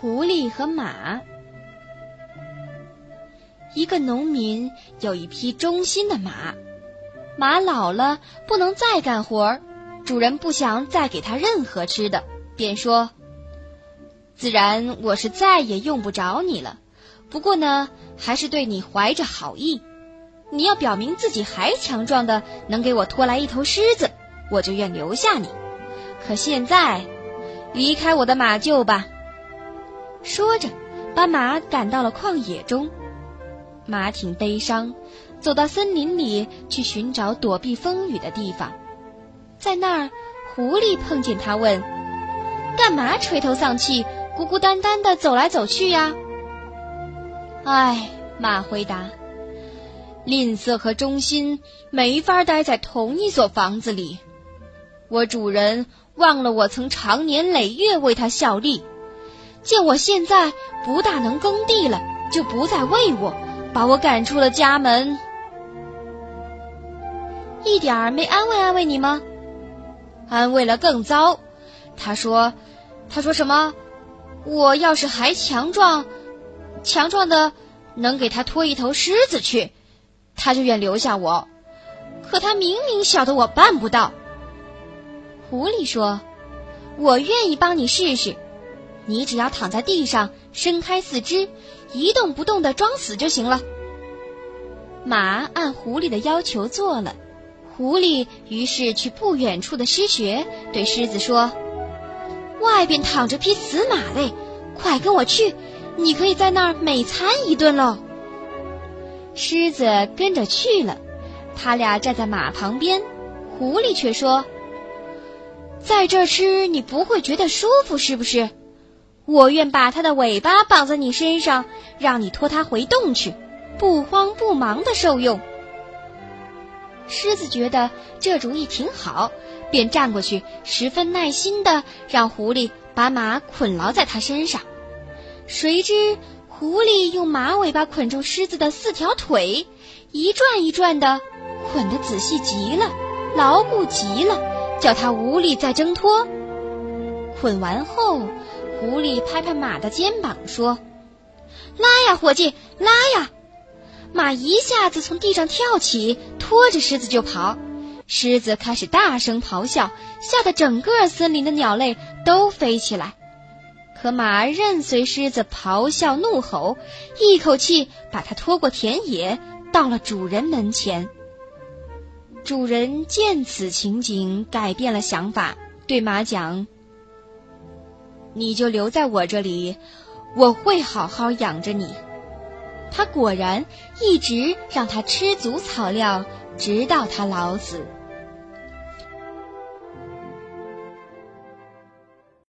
狐狸和马。一个农民有一匹忠心的马，马老了不能再干活儿，主人不想再给他任何吃的，便说：“自然我是再也用不着你了。不过呢，还是对你怀着好意，你要表明自己还强壮的能给我拖来一头狮子，我就愿留下你。可现在，离开我的马厩吧。”说着，把马赶到了旷野中。马挺悲伤，走到森林里去寻找躲避风雨的地方。在那儿，狐狸碰见他，问：“干嘛垂头丧气、孤孤单单的走来走去呀？”唉，马回答：“吝啬和忠心没法待在同一所房子里。我主人忘了我曾长年累月为他效力。”见我现在不大能耕地了，就不再喂我，把我赶出了家门，一点儿没安慰安慰你吗？安慰了更糟。他说：“他说什么？我要是还强壮，强壮的能给他拖一头狮子去，他就愿留下我。可他明明晓得我办不到。”狐狸说：“我愿意帮你试试。”你只要躺在地上，伸开四肢，一动不动的装死就行了。马按狐狸的要求做了，狐狸于是去不远处的狮穴，对狮子说：“外边躺着匹死马嘞，快跟我去，你可以在那儿美餐一顿喽。”狮子跟着去了，他俩站在马旁边，狐狸却说：“在这儿吃，你不会觉得舒服是不是？”我愿把它的尾巴绑在你身上，让你拖它回洞去，不慌不忙的受用。狮子觉得这主意挺好，便站过去，十分耐心的让狐狸把马捆牢在它身上。谁知狐狸用马尾巴捆住狮子的四条腿，一转一转的，捆得仔细极了，牢固极了，叫它无力再挣脱。捆完后。狐狸拍拍马的肩膀说：“拉呀，伙计，拉呀！”马一下子从地上跳起，拖着狮子就跑。狮子开始大声咆哮，吓得整个森林的鸟类都飞起来。可马任随狮子咆哮怒吼，一口气把它拖过田野，到了主人门前。主人见此情景，改变了想法，对马讲。你就留在我这里，我会好好养着你。他果然一直让他吃足草料，直到他老死。